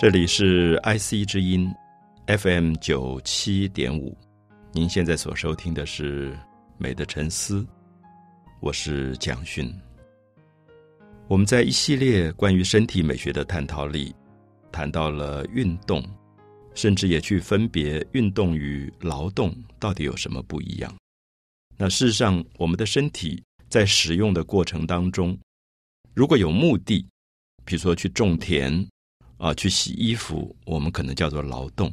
这里是 IC 之音 FM 九七点五，您现在所收听的是《美的沉思》，我是蒋勋。我们在一系列关于身体美学的探讨里，谈到了运动，甚至也去分别运动与劳动到底有什么不一样。那事实上，我们的身体在使用的过程当中，如果有目的，比如说去种田。啊，去洗衣服，我们可能叫做劳动。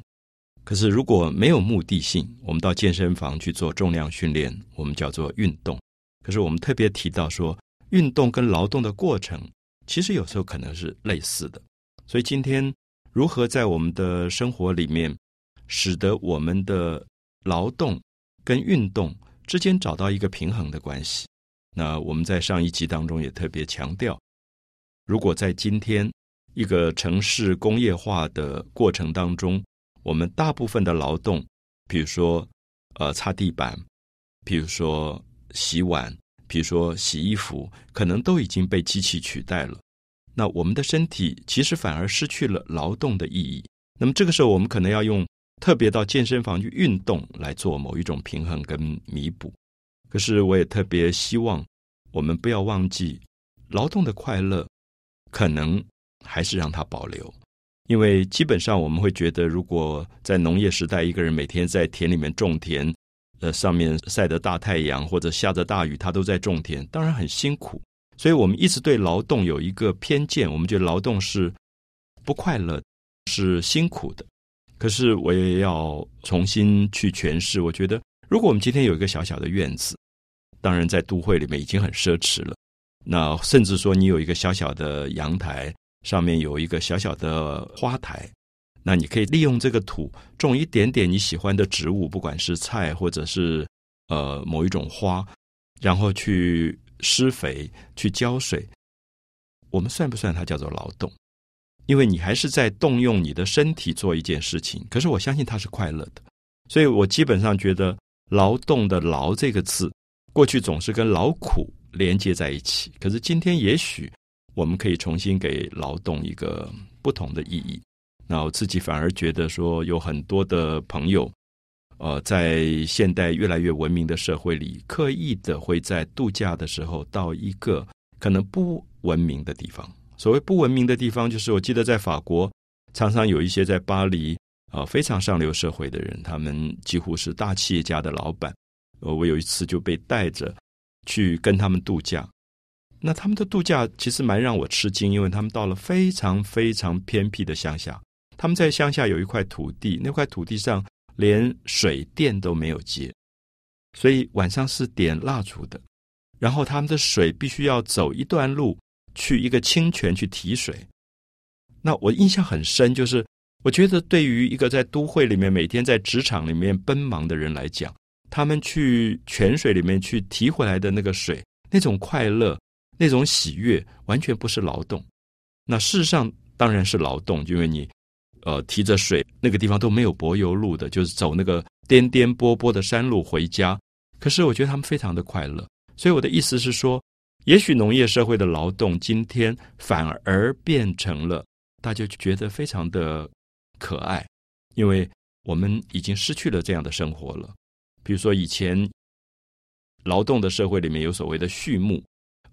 可是如果没有目的性，我们到健身房去做重量训练，我们叫做运动。可是我们特别提到说，运动跟劳动的过程，其实有时候可能是类似的。所以今天如何在我们的生活里面，使得我们的劳动跟运动之间找到一个平衡的关系？那我们在上一集当中也特别强调，如果在今天。一个城市工业化的过程当中，我们大部分的劳动，比如说呃擦地板，比如说洗碗，比如说洗衣服，可能都已经被机器取代了。那我们的身体其实反而失去了劳动的意义。那么这个时候，我们可能要用特别到健身房去运动来做某一种平衡跟弥补。可是我也特别希望我们不要忘记劳动的快乐，可能。还是让它保留，因为基本上我们会觉得，如果在农业时代，一个人每天在田里面种田，呃，上面晒着大太阳或者下着大雨，他都在种田，当然很辛苦。所以我们一直对劳动有一个偏见，我们觉得劳动是不快乐，是辛苦的。可是我也要重新去诠释，我觉得，如果我们今天有一个小小的院子，当然在都会里面已经很奢侈了。那甚至说，你有一个小小的阳台。上面有一个小小的花台，那你可以利用这个土种一点点你喜欢的植物，不管是菜或者是呃某一种花，然后去施肥、去浇水。我们算不算它叫做劳动？因为你还是在动用你的身体做一件事情。可是我相信它是快乐的，所以我基本上觉得“劳动”的“劳”这个字，过去总是跟劳苦连接在一起。可是今天也许。我们可以重新给劳动一个不同的意义。那我自己反而觉得说，有很多的朋友，呃，在现代越来越文明的社会里，刻意的会在度假的时候到一个可能不文明的地方。所谓不文明的地方，就是我记得在法国，常常有一些在巴黎啊，呃，非常上流社会的人，他们几乎是大企业家的老板。呃，我有一次就被带着去跟他们度假。那他们的度假其实蛮让我吃惊，因为他们到了非常非常偏僻的乡下，他们在乡下有一块土地，那块土地上连水电都没有接，所以晚上是点蜡烛的，然后他们的水必须要走一段路去一个清泉去提水。那我印象很深，就是我觉得对于一个在都会里面每天在职场里面奔忙的人来讲，他们去泉水里面去提回来的那个水，那种快乐。那种喜悦完全不是劳动，那事实上当然是劳动，因为你呃提着水，那个地方都没有柏油路的，就是走那个颠颠簸簸的山路回家。可是我觉得他们非常的快乐，所以我的意思是说，也许农业社会的劳动今天反而变成了大家觉得非常的可爱，因为我们已经失去了这样的生活了。比如说以前劳动的社会里面有所谓的畜牧。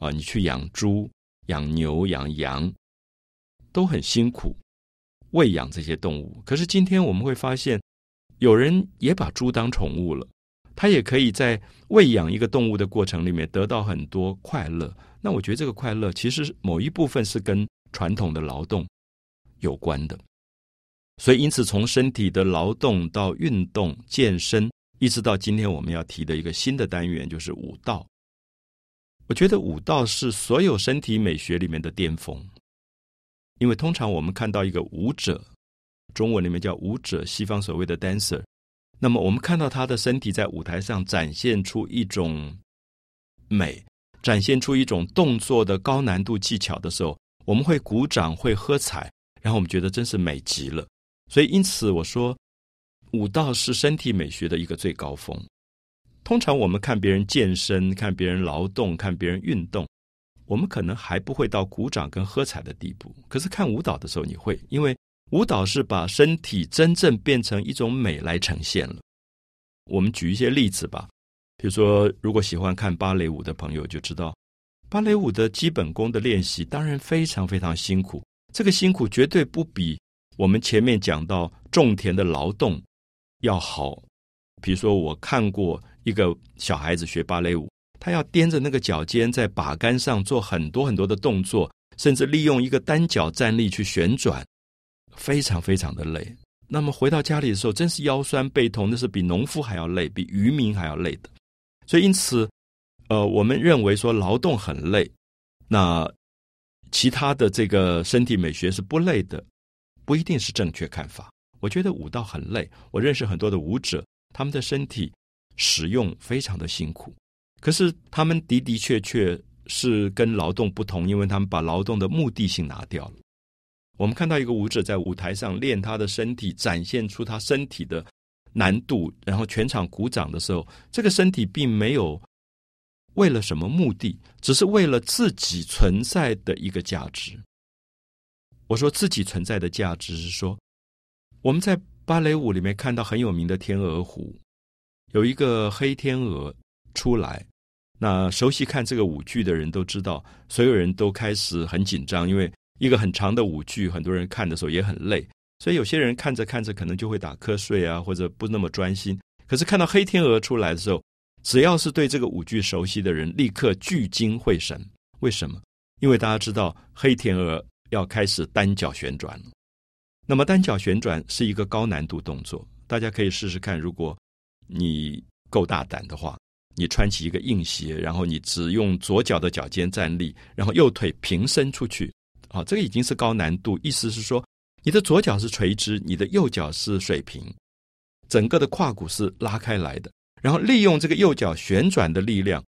啊，你去养猪、养牛、养羊，都很辛苦，喂养这些动物。可是今天我们会发现，有人也把猪当宠物了，他也可以在喂养一个动物的过程里面得到很多快乐。那我觉得这个快乐其实某一部分是跟传统的劳动有关的。所以，因此从身体的劳动到运动、健身，一直到今天我们要提的一个新的单元，就是武道。我觉得舞蹈是所有身体美学里面的巅峰，因为通常我们看到一个舞者，中文里面叫舞者，西方所谓的 dancer，那么我们看到他的身体在舞台上展现出一种美，展现出一种动作的高难度技巧的时候，我们会鼓掌，会喝彩，然后我们觉得真是美极了。所以因此我说，舞道是身体美学的一个最高峰。通常我们看别人健身、看别人劳动、看别人运动，我们可能还不会到鼓掌跟喝彩的地步。可是看舞蹈的时候，你会，因为舞蹈是把身体真正变成一种美来呈现了。我们举一些例子吧，比如说，如果喜欢看芭蕾舞的朋友就知道，芭蕾舞的基本功的练习当然非常非常辛苦，这个辛苦绝对不比我们前面讲到种田的劳动要好。比如说，我看过一个小孩子学芭蕾舞，他要踮着那个脚尖在把杆上做很多很多的动作，甚至利用一个单脚站立去旋转，非常非常的累。那么回到家里的时候，真是腰酸背痛，那是比农夫还要累，比渔民还要累的。所以因此，呃，我们认为说劳动很累，那其他的这个身体美学是不累的，不一定是正确看法。我觉得舞蹈很累，我认识很多的舞者，他们的身体使用非常的辛苦，可是他们的的确确是跟劳动不同，因为他们把劳动的目的性拿掉了。我们看到一个舞者在舞台上练他的身体，展现出他身体的难度，然后全场鼓掌的时候，这个身体并没有为了什么目的，只是为了自己存在的一个价值。我说自己存在的价值是说，我们在芭蕾舞里面看到很有名的天鹅湖，有一个黑天鹅出来，那熟悉看这个舞剧的人都知道，所有人都开始很紧张，因为。一个很长的舞剧，很多人看的时候也很累，所以有些人看着看着可能就会打瞌睡啊，或者不那么专心。可是看到黑天鹅出来的时候，只要是对这个舞剧熟悉的人，立刻聚精会神。为什么？因为大家知道黑天鹅要开始单脚旋转了。那么单脚旋转是一个高难度动作，大家可以试试看。如果你够大胆的话，你穿起一个硬鞋，然后你只用左脚的脚尖站立，然后右腿平伸出去。好，这个已经是高难度，意思是说，你的左脚是垂直，你的右脚是水平，整个的胯骨是拉开来的，然后利用这个右脚旋转的力量，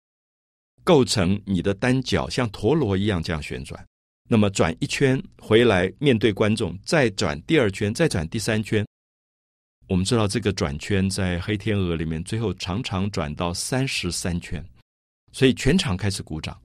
构成你的单脚像陀螺一样这样旋转。那么转一圈回来，面对观众，再转第二圈，再转第三圈。我们知道这个转圈在黑天鹅里面，最后常常转到三十三圈，所以全场开始鼓掌，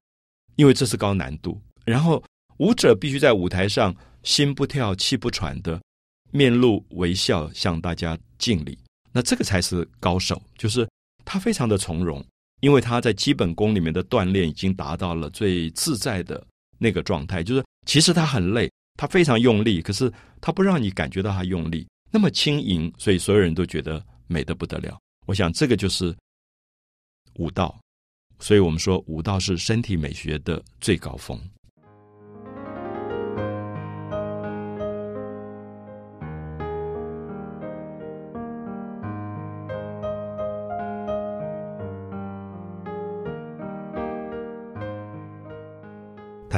因为这是高难度。然后。舞者必须在舞台上心不跳、气不喘的，面露微笑向大家敬礼。那这个才是高手，就是他非常的从容，因为他在基本功里面的锻炼已经达到了最自在的那个状态。就是其实他很累，他非常用力，可是他不让你感觉到他用力，那么轻盈，所以所有人都觉得美得不得了。我想这个就是武道，所以我们说武道是身体美学的最高峰。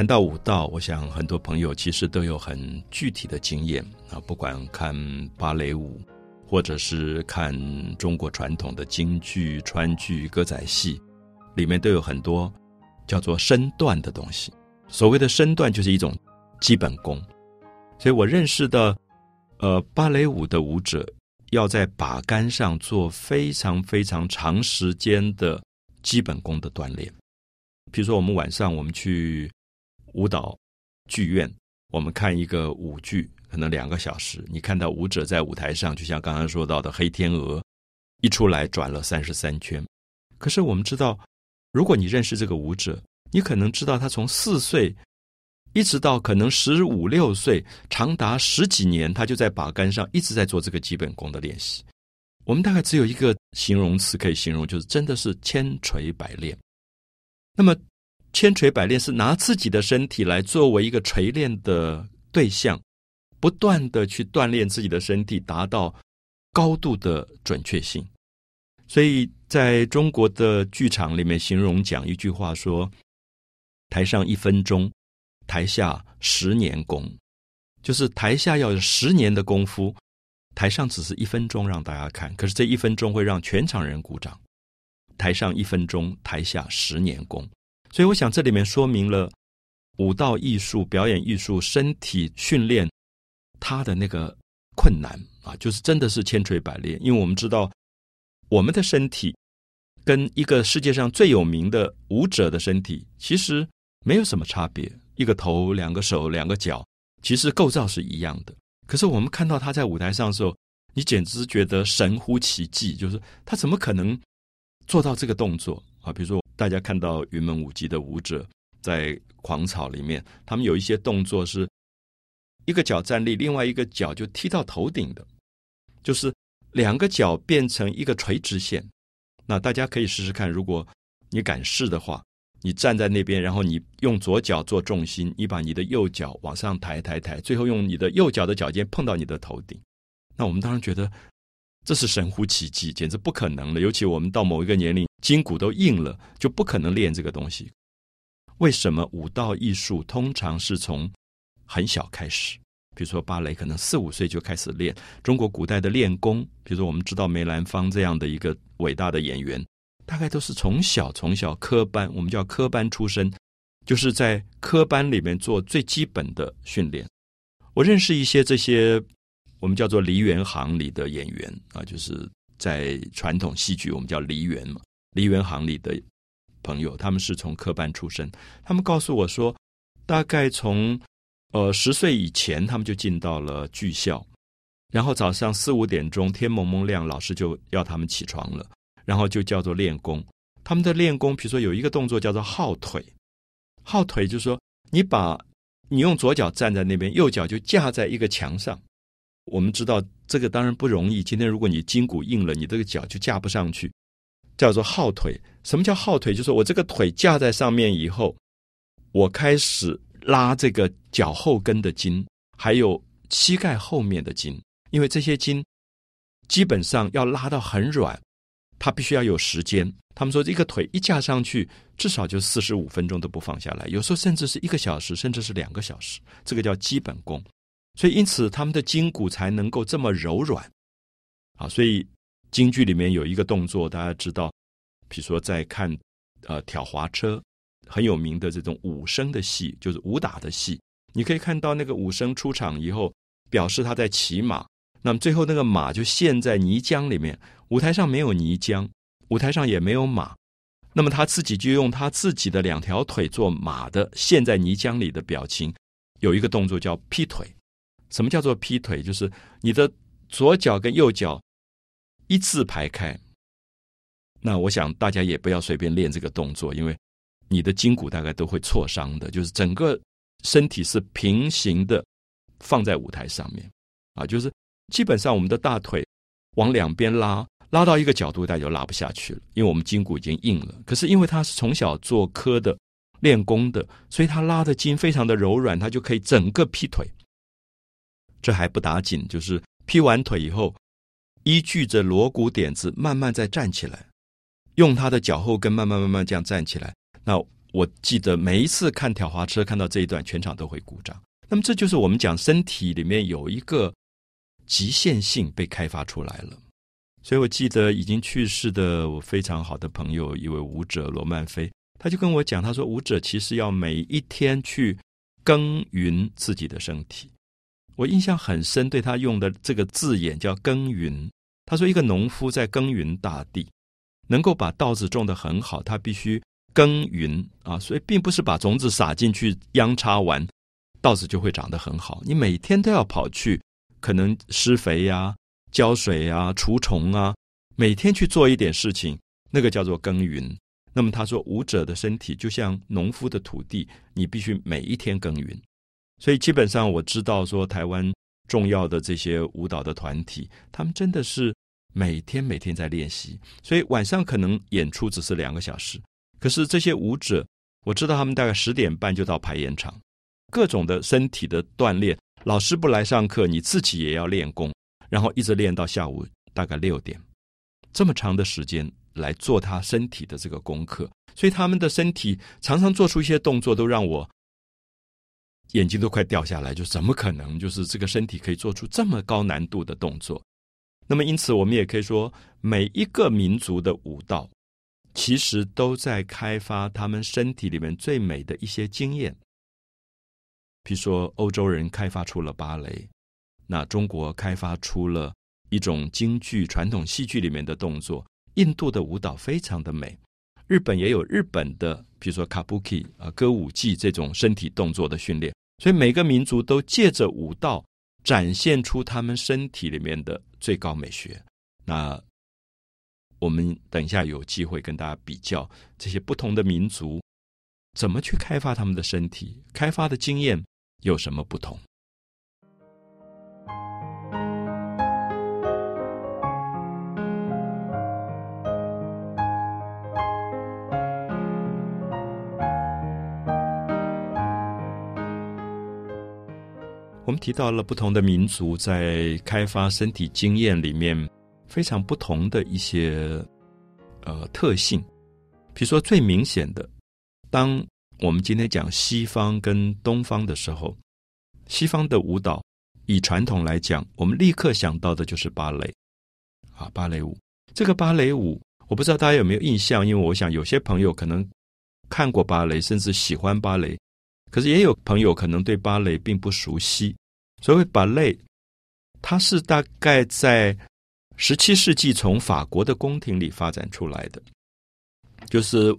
谈到舞蹈，我想很多朋友其实都有很具体的经验啊，不管看芭蕾舞，或者是看中国传统的京剧、川剧、歌仔戏，里面都有很多叫做身段的东西。所谓的身段就是一种基本功，所以我认识的呃芭蕾舞的舞者要在把杆上做非常非常长时间的基本功的锻炼。比如说，我们晚上我们去。舞蹈剧院，我们看一个舞剧，可能两个小时。你看到舞者在舞台上，就像刚刚说到的黑天鹅，一出来转了三十三圈。可是我们知道，如果你认识这个舞者，你可能知道他从四岁一直到可能十五六岁，长达十几年，他就在把杆上一直在做这个基本功的练习。我们大概只有一个形容词可以形容，就是真的是千锤百炼。那么。千锤百炼是拿自己的身体来作为一个锤炼的对象，不断的去锻炼自己的身体，达到高度的准确性。所以在中国的剧场里面，形容讲一句话说：“台上一分钟，台下十年功。”就是台下要有十年的功夫，台上只是一分钟让大家看，可是这一分钟会让全场人鼓掌。台上一分钟，台下十年功。所以，我想这里面说明了舞蹈艺术、表演艺术、身体训练它的那个困难啊，就是真的是千锤百炼。因为我们知道，我们的身体跟一个世界上最有名的舞者的身体其实没有什么差别，一个头、两个手、两个脚，其实构造是一样的。可是我们看到他在舞台上的时候，你简直觉得神乎其技，就是他怎么可能做到这个动作啊？比如说，大家看到云门舞集的舞者在狂草里面，他们有一些动作是一个脚站立，另外一个脚就踢到头顶的，就是两个脚变成一个垂直线。那大家可以试试看，如果你敢试的话。你站在那边，然后你用左脚做重心，你把你的右脚往上抬抬抬，最后用你的右脚的脚尖碰到你的头顶。那我们当然觉得这是神乎其技，简直不可能的。尤其我们到某一个年龄，筋骨都硬了，就不可能练这个东西。为什么舞蹈艺术通常是从很小开始？比如说芭蕾，可能四五岁就开始练。中国古代的练功，比如说我们知道梅兰芳这样的一个伟大的演员。大概都是从小从小科班，我们叫科班出身，就是在科班里面做最基本的训练。我认识一些这些我们叫做梨园行里的演员啊，就是在传统戏剧我们叫梨园嘛，梨园行里的朋友，他们是从科班出身。他们告诉我说，大概从呃十岁以前，他们就进到了剧校，然后早上四五点钟天蒙蒙亮，老师就要他们起床了。然后就叫做练功，他们的练功，比如说有一个动作叫做号腿，号腿就是说你把你用左脚站在那边，右脚就架在一个墙上。我们知道这个当然不容易。今天如果你筋骨硬了，你这个脚就架不上去，叫做耗腿。什么叫耗腿？就是我这个腿架在上面以后，我开始拉这个脚后跟的筋，还有膝盖后面的筋，因为这些筋基本上要拉到很软。它必须要有时间。他们说，一个腿一架上去，至少就四十五分钟都不放下来，有时候甚至是一个小时，甚至是两个小时。这个叫基本功。所以，因此他们的筋骨才能够这么柔软。啊，所以京剧里面有一个动作，大家知道，比如说在看呃挑滑车，很有名的这种武生的戏，就是武打的戏。你可以看到那个武生出场以后，表示他在骑马，那么最后那个马就陷在泥浆里面。舞台上没有泥浆，舞台上也没有马，那么他自己就用他自己的两条腿做马的陷在泥浆里的表情，有一个动作叫劈腿。什么叫做劈腿？就是你的左脚跟右脚一字排开。那我想大家也不要随便练这个动作，因为你的筋骨大概都会挫伤的。就是整个身体是平行的放在舞台上面啊，就是基本上我们的大腿往两边拉。拉到一个角度，大家就拉不下去了，因为我们筋骨已经硬了。可是因为他是从小做科的练功的，所以他拉的筋非常的柔软，他就可以整个劈腿。这还不打紧，就是劈完腿以后，依据着锣鼓点子慢慢再站起来，用他的脚后跟慢慢慢慢这样站起来。那我记得每一次看挑滑车，看到这一段，全场都会鼓掌。那么这就是我们讲身体里面有一个极限性被开发出来了。所以我记得已经去世的我非常好的朋友，一位舞者罗曼菲，他就跟我讲，他说舞者其实要每一天去耕耘自己的身体。我印象很深，对他用的这个字眼叫耕耘。他说一个农夫在耕耘大地，能够把稻子种得很好，他必须耕耘啊，所以并不是把种子撒进去秧插完，稻子就会长得很好。你每天都要跑去，可能施肥呀。浇水啊，除虫啊，每天去做一点事情，那个叫做耕耘。那么他说，舞者的身体就像农夫的土地，你必须每一天耕耘。所以基本上我知道说，台湾重要的这些舞蹈的团体，他们真的是每天每天在练习。所以晚上可能演出只是两个小时，可是这些舞者，我知道他们大概十点半就到排演场，各种的身体的锻炼，老师不来上课，你自己也要练功。然后一直练到下午大概六点，这么长的时间来做他身体的这个功课，所以他们的身体常常做出一些动作，都让我眼睛都快掉下来。就怎么可能？就是这个身体可以做出这么高难度的动作？那么因此，我们也可以说，每一个民族的舞蹈其实都在开发他们身体里面最美的一些经验。比如说，欧洲人开发出了芭蕾。那中国开发出了一种京剧传统戏剧里面的动作，印度的舞蹈非常的美，日本也有日本的，比如说卡布奇啊歌舞伎这种身体动作的训练，所以每个民族都借着武道展现出他们身体里面的最高美学。那我们等一下有机会跟大家比较这些不同的民族怎么去开发他们的身体，开发的经验有什么不同。我们提到了不同的民族在开发身体经验里面非常不同的一些呃特性，比如说最明显的，当我们今天讲西方跟东方的时候，西方的舞蹈以传统来讲，我们立刻想到的就是芭蕾啊，芭蕾舞。这个芭蕾舞，我不知道大家有没有印象，因为我想有些朋友可能看过芭蕾，甚至喜欢芭蕾。可是也有朋友可能对芭蕾并不熟悉。所谓芭蕾，它是大概在十七世纪从法国的宫廷里发展出来的，就是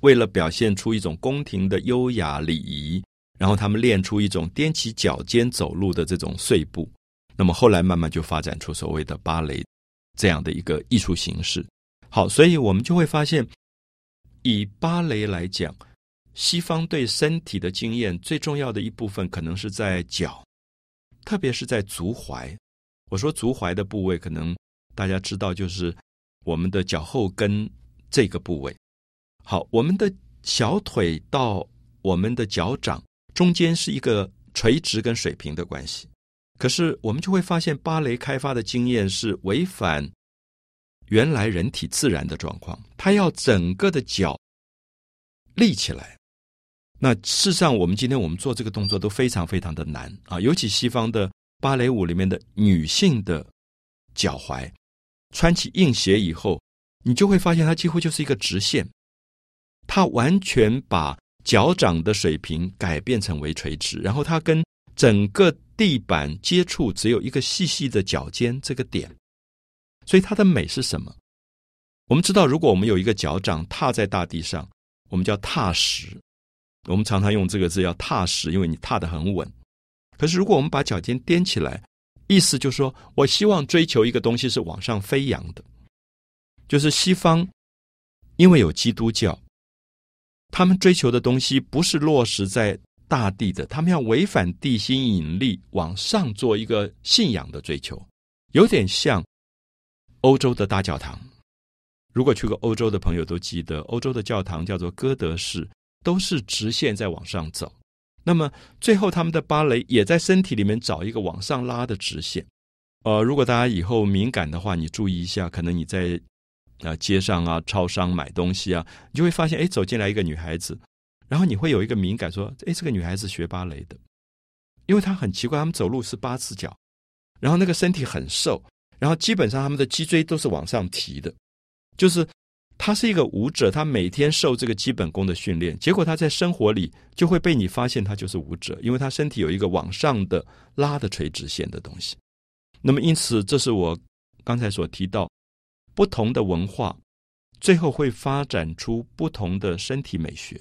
为了表现出一种宫廷的优雅礼仪，然后他们练出一种踮起脚尖走路的这种碎步。那么后来慢慢就发展出所谓的芭蕾这样的一个艺术形式。好，所以我们就会发现，以芭蕾来讲。西方对身体的经验最重要的一部分，可能是在脚，特别是在足踝。我说足踝的部位，可能大家知道，就是我们的脚后跟这个部位。好，我们的小腿到我们的脚掌中间是一个垂直跟水平的关系。可是我们就会发现，芭蕾开发的经验是违反原来人体自然的状况，它要整个的脚立起来。那事实上，我们今天我们做这个动作都非常非常的难啊！尤其西方的芭蕾舞里面的女性的脚踝，穿起硬鞋以后，你就会发现它几乎就是一个直线，它完全把脚掌的水平改变成为垂直，然后它跟整个地板接触只有一个细细的脚尖这个点，所以它的美是什么？我们知道，如果我们有一个脚掌踏在大地上，我们叫踏实。我们常常用这个字，要踏实，因为你踏得很稳。可是，如果我们把脚尖踮起来，意思就是说我希望追求一个东西是往上飞扬的。就是西方，因为有基督教，他们追求的东西不是落实在大地的，他们要违反地心引力往上做一个信仰的追求，有点像欧洲的大教堂。如果去过欧洲的朋友都记得，欧洲的教堂叫做哥德式。都是直线在往上走，那么最后他们的芭蕾也在身体里面找一个往上拉的直线。呃，如果大家以后敏感的话，你注意一下，可能你在啊、呃、街上啊、超商买东西啊，你就会发现，哎，走进来一个女孩子，然后你会有一个敏感，说，哎，这个女孩子学芭蕾的，因为她很奇怪，她们走路是八字脚，然后那个身体很瘦，然后基本上他们的脊椎都是往上提的，就是。他是一个舞者，他每天受这个基本功的训练，结果他在生活里就会被你发现他就是舞者，因为他身体有一个往上的拉的垂直线的东西。那么，因此这是我刚才所提到，不同的文化最后会发展出不同的身体美学。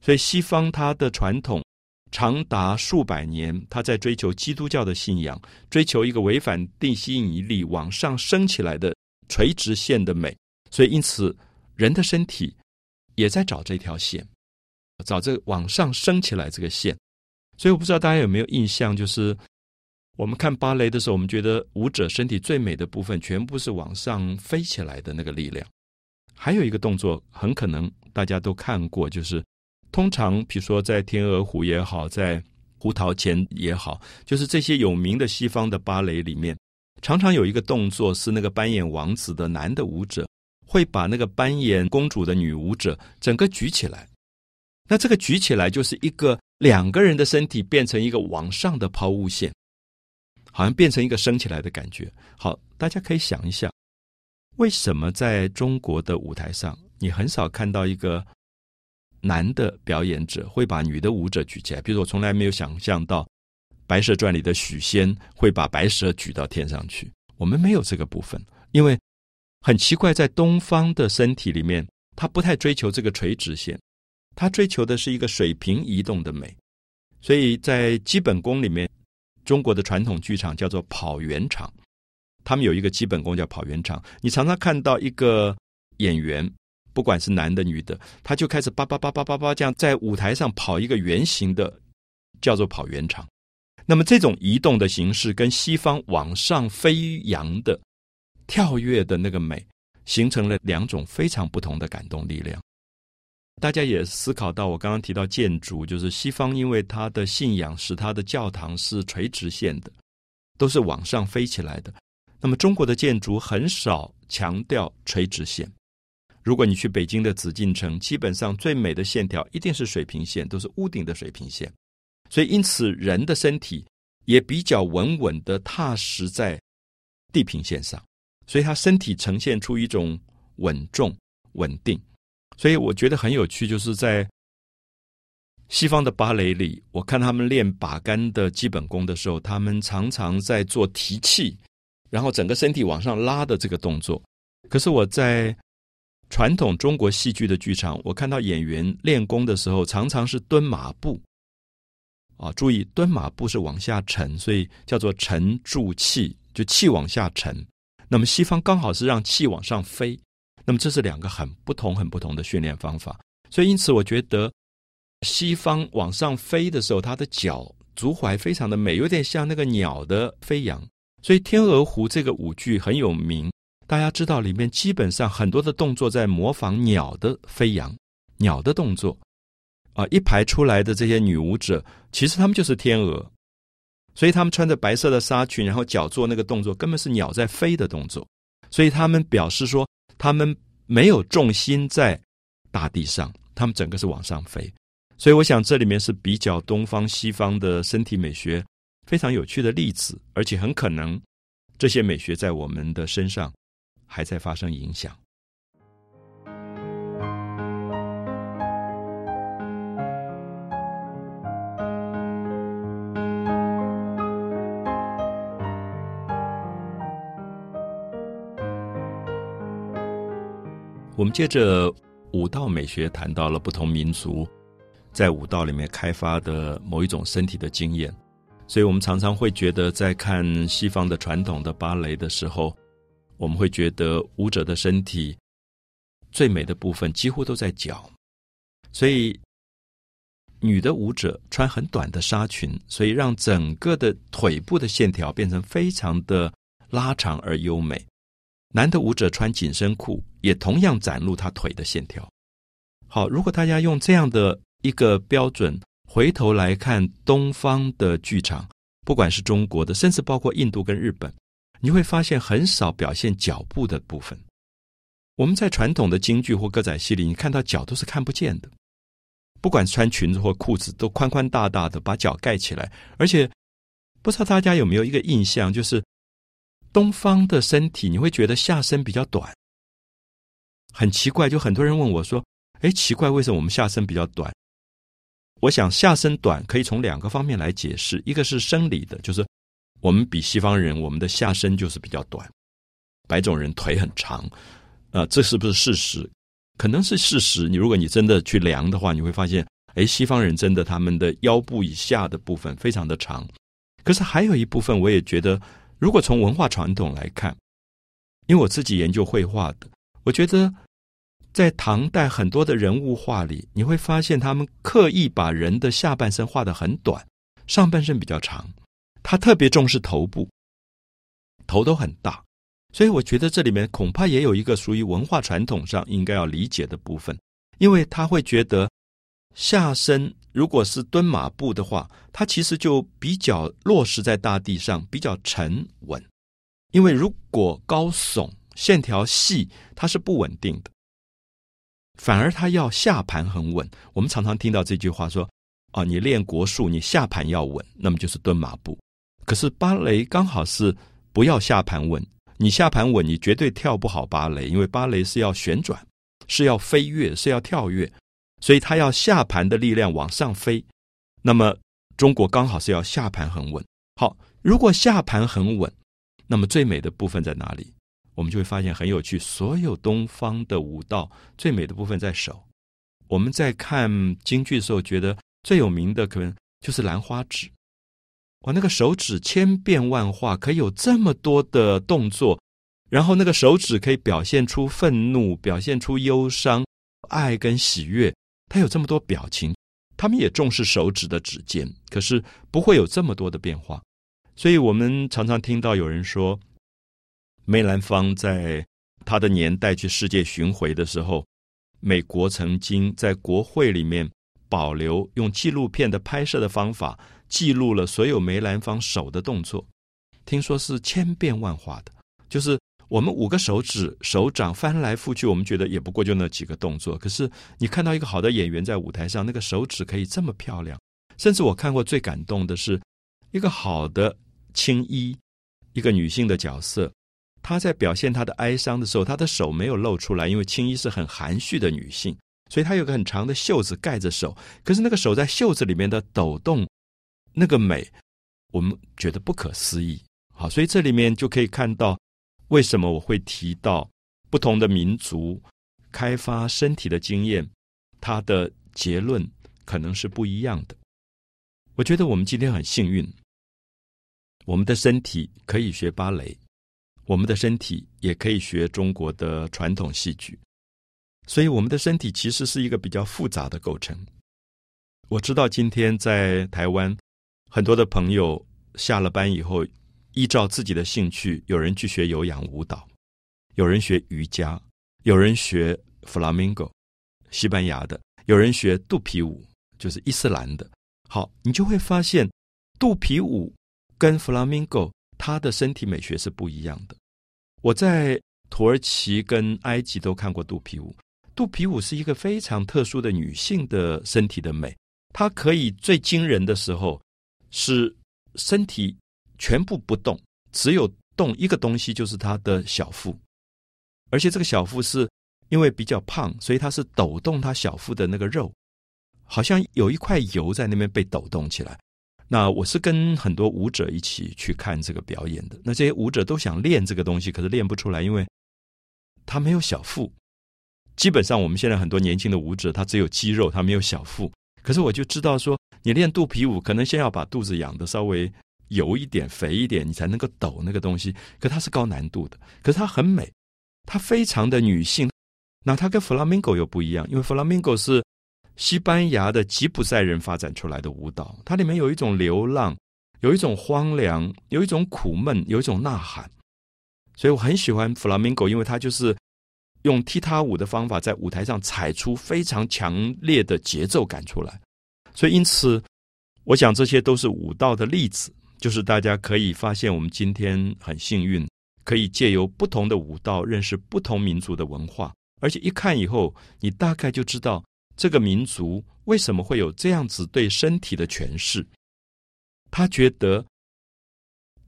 所以，西方它的传统长达数百年，他在追求基督教的信仰，追求一个违反地心引力往上升起来的垂直线的美。所以，因此，人的身体也在找这条线，找这个往上升起来这个线。所以，我不知道大家有没有印象，就是我们看芭蕾的时候，我们觉得舞者身体最美的部分，全部是往上飞起来的那个力量。还有一个动作，很可能大家都看过，就是通常，比如说在天鹅湖也好，在胡桃钳也好，就是这些有名的西方的芭蕾里面，常常有一个动作是那个扮演王子的男的舞者。会把那个扮演公主的女舞者整个举起来，那这个举起来就是一个两个人的身体变成一个往上的抛物线，好像变成一个升起来的感觉。好，大家可以想一下，为什么在中国的舞台上，你很少看到一个男的表演者会把女的舞者举起来？比如我从来没有想象到《白蛇传》里的许仙会把白蛇举到天上去，我们没有这个部分，因为。很奇怪，在东方的身体里面，他不太追求这个垂直线，他追求的是一个水平移动的美。所以在基本功里面，中国的传统剧场叫做跑圆场，他们有一个基本功叫跑圆场。你常常看到一个演员，不管是男的女的，他就开始叭叭叭叭叭叭这样在舞台上跑一个圆形的，叫做跑圆场。那么这种移动的形式跟西方往上飞扬的跳跃的那个美，形成了两种非常不同的感动力量。大家也思考到，我刚刚提到建筑，就是西方因为它的信仰使它的教堂是垂直线的，都是往上飞起来的。那么中国的建筑很少强调垂直线。如果你去北京的紫禁城，基本上最美的线条一定是水平线，都是屋顶的水平线。所以因此人的身体也比较稳稳的踏实在地平线上，所以他身体呈现出一种稳重稳定。所以我觉得很有趣，就是在西方的芭蕾里，我看他们练把杆的基本功的时候，他们常常在做提气，然后整个身体往上拉的这个动作。可是我在传统中国戏剧的剧场，我看到演员练功的时候，常常是蹲马步。啊，注意蹲马步是往下沉，所以叫做沉住气，就气往下沉。那么西方刚好是让气往上飞。那么这是两个很不同、很不同的训练方法，所以因此我觉得西方往上飞的时候，它的脚足踝非常的美，有点像那个鸟的飞扬。所以《天鹅湖》这个舞剧很有名，大家知道里面基本上很多的动作在模仿鸟的飞扬，鸟的动作啊，一排出来的这些女舞者，其实她们就是天鹅，所以他们穿着白色的纱裙，然后脚做那个动作，根本是鸟在飞的动作，所以他们表示说。他们没有重心在大地上，他们整个是往上飞，所以我想这里面是比较东方西方的身体美学非常有趣的例子，而且很可能这些美学在我们的身上还在发生影响。我们接着舞蹈美学谈到了不同民族在舞蹈里面开发的某一种身体的经验，所以我们常常会觉得，在看西方的传统的芭蕾的时候，我们会觉得舞者的身体最美的部分几乎都在脚，所以女的舞者穿很短的纱裙，所以让整个的腿部的线条变成非常的拉长而优美。男的舞者穿紧身裤，也同样展露他腿的线条。好，如果大家用这样的一个标准回头来看东方的剧场，不管是中国的，甚至包括印度跟日本，你会发现很少表现脚部的部分。我们在传统的京剧或歌仔戏里，你看到脚都是看不见的，不管穿裙子或裤子，都宽宽大大的把脚盖起来。而且，不知道大家有没有一个印象，就是。东方的身体，你会觉得下身比较短，很奇怪。就很多人问我说：“哎，奇怪，为什么我们下身比较短？”我想下身短可以从两个方面来解释，一个是生理的，就是我们比西方人，我们的下身就是比较短，白种人腿很长，啊、这是不是事实？可能是事实。你如果你真的去量的话，你会发现，哎，西方人真的他们的腰部以下的部分非常的长，可是还有一部分，我也觉得。如果从文化传统来看，因为我自己研究绘画的，我觉得在唐代很多的人物画里，你会发现他们刻意把人的下半身画得很短，上半身比较长。他特别重视头部，头都很大，所以我觉得这里面恐怕也有一个属于文化传统上应该要理解的部分，因为他会觉得下身。如果是蹲马步的话，它其实就比较落实在大地上，比较沉稳。因为如果高耸、线条细，它是不稳定的。反而它要下盘很稳。我们常常听到这句话说：“啊，你练国术，你下盘要稳，那么就是蹲马步。”可是芭蕾刚好是不要下盘稳，你下盘稳，你绝对跳不好芭蕾，因为芭蕾是要旋转，是要飞跃，是要跳跃。所以他要下盘的力量往上飞，那么中国刚好是要下盘很稳。好，如果下盘很稳，那么最美的部分在哪里？我们就会发现很有趣。所有东方的舞蹈最美的部分在手。我们在看京剧的时候，觉得最有名的可能就是兰花指。哇，那个手指千变万化，可以有这么多的动作，然后那个手指可以表现出愤怒，表现出忧伤、爱跟喜悦，他有这么多表情。他们也重视手指的指尖，可是不会有这么多的变化。所以我们常常听到有人说，梅兰芳在他的年代去世界巡回的时候，美国曾经在国会里面保留用纪录片的拍摄的方法，记录了所有梅兰芳手的动作。听说是千变万化的，就是我们五个手指手掌翻来覆去，我们觉得也不过就那几个动作。可是你看到一个好的演员在舞台上，那个手指可以这么漂亮。甚至我看过最感动的是一个好的。青衣，一个女性的角色，她在表现她的哀伤的时候，她的手没有露出来，因为青衣是很含蓄的女性，所以她有个很长的袖子盖着手。可是那个手在袖子里面的抖动，那个美，我们觉得不可思议。好，所以这里面就可以看到，为什么我会提到不同的民族开发身体的经验，它的结论可能是不一样的。我觉得我们今天很幸运。我们的身体可以学芭蕾，我们的身体也可以学中国的传统戏剧，所以我们的身体其实是一个比较复杂的构成。我知道今天在台湾，很多的朋友下了班以后，依照自己的兴趣，有人去学有氧舞蹈，有人学瑜伽，有人学弗拉明戈，西班牙的，有人学肚皮舞，就是伊斯兰的。好，你就会发现肚皮舞。跟弗拉明戈，它的身体美学是不一样的。我在土耳其跟埃及都看过肚皮舞，肚皮舞是一个非常特殊的女性的身体的美。它可以最惊人的时候是身体全部不动，只有动一个东西，就是他的小腹。而且这个小腹是因为比较胖，所以他是抖动他小腹的那个肉，好像有一块油在那边被抖动起来。那我是跟很多舞者一起去看这个表演的。那这些舞者都想练这个东西，可是练不出来，因为他没有小腹。基本上我们现在很多年轻的舞者，他只有肌肉，他没有小腹。可是我就知道说，你练肚皮舞，可能先要把肚子养得稍微油一点、肥一点，你才能够抖那个东西。可它是高难度的，可是它很美，它非常的女性。那它跟弗拉明戈又不一样，因为弗拉明戈是。西班牙的吉普赛人发展出来的舞蹈，它里面有一种流浪，有一种荒凉，有一种苦闷，有一种呐喊。所以我很喜欢弗拉明戈，因为它就是用踢踏舞的方法在舞台上踩出非常强烈的节奏感出来。所以因此，我想这些都是舞蹈的例子，就是大家可以发现，我们今天很幸运，可以借由不同的舞蹈认识不同民族的文化，而且一看以后，你大概就知道。这个民族为什么会有这样子对身体的诠释？他觉得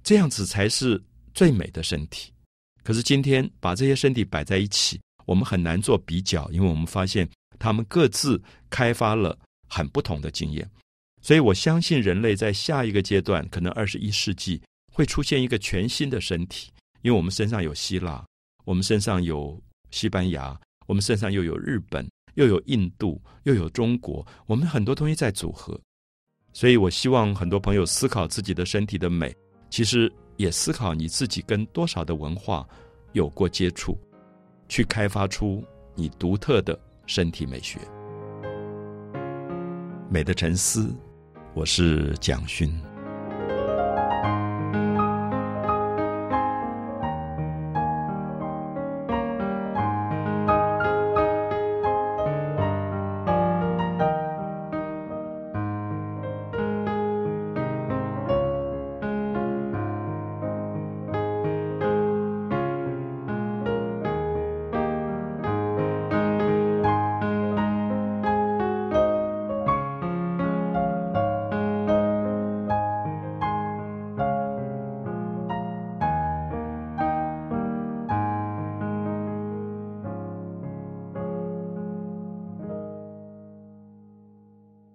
这样子才是最美的身体。可是今天把这些身体摆在一起，我们很难做比较，因为我们发现他们各自开发了很不同的经验。所以我相信人类在下一个阶段，可能二十一世纪会出现一个全新的身体，因为我们身上有希腊，我们身上有西班牙，我们身上又有日本。又有印度，又有中国，我们很多东西在组合，所以我希望很多朋友思考自己的身体的美，其实也思考你自己跟多少的文化有过接触，去开发出你独特的身体美学。美的沉思，我是蒋勋。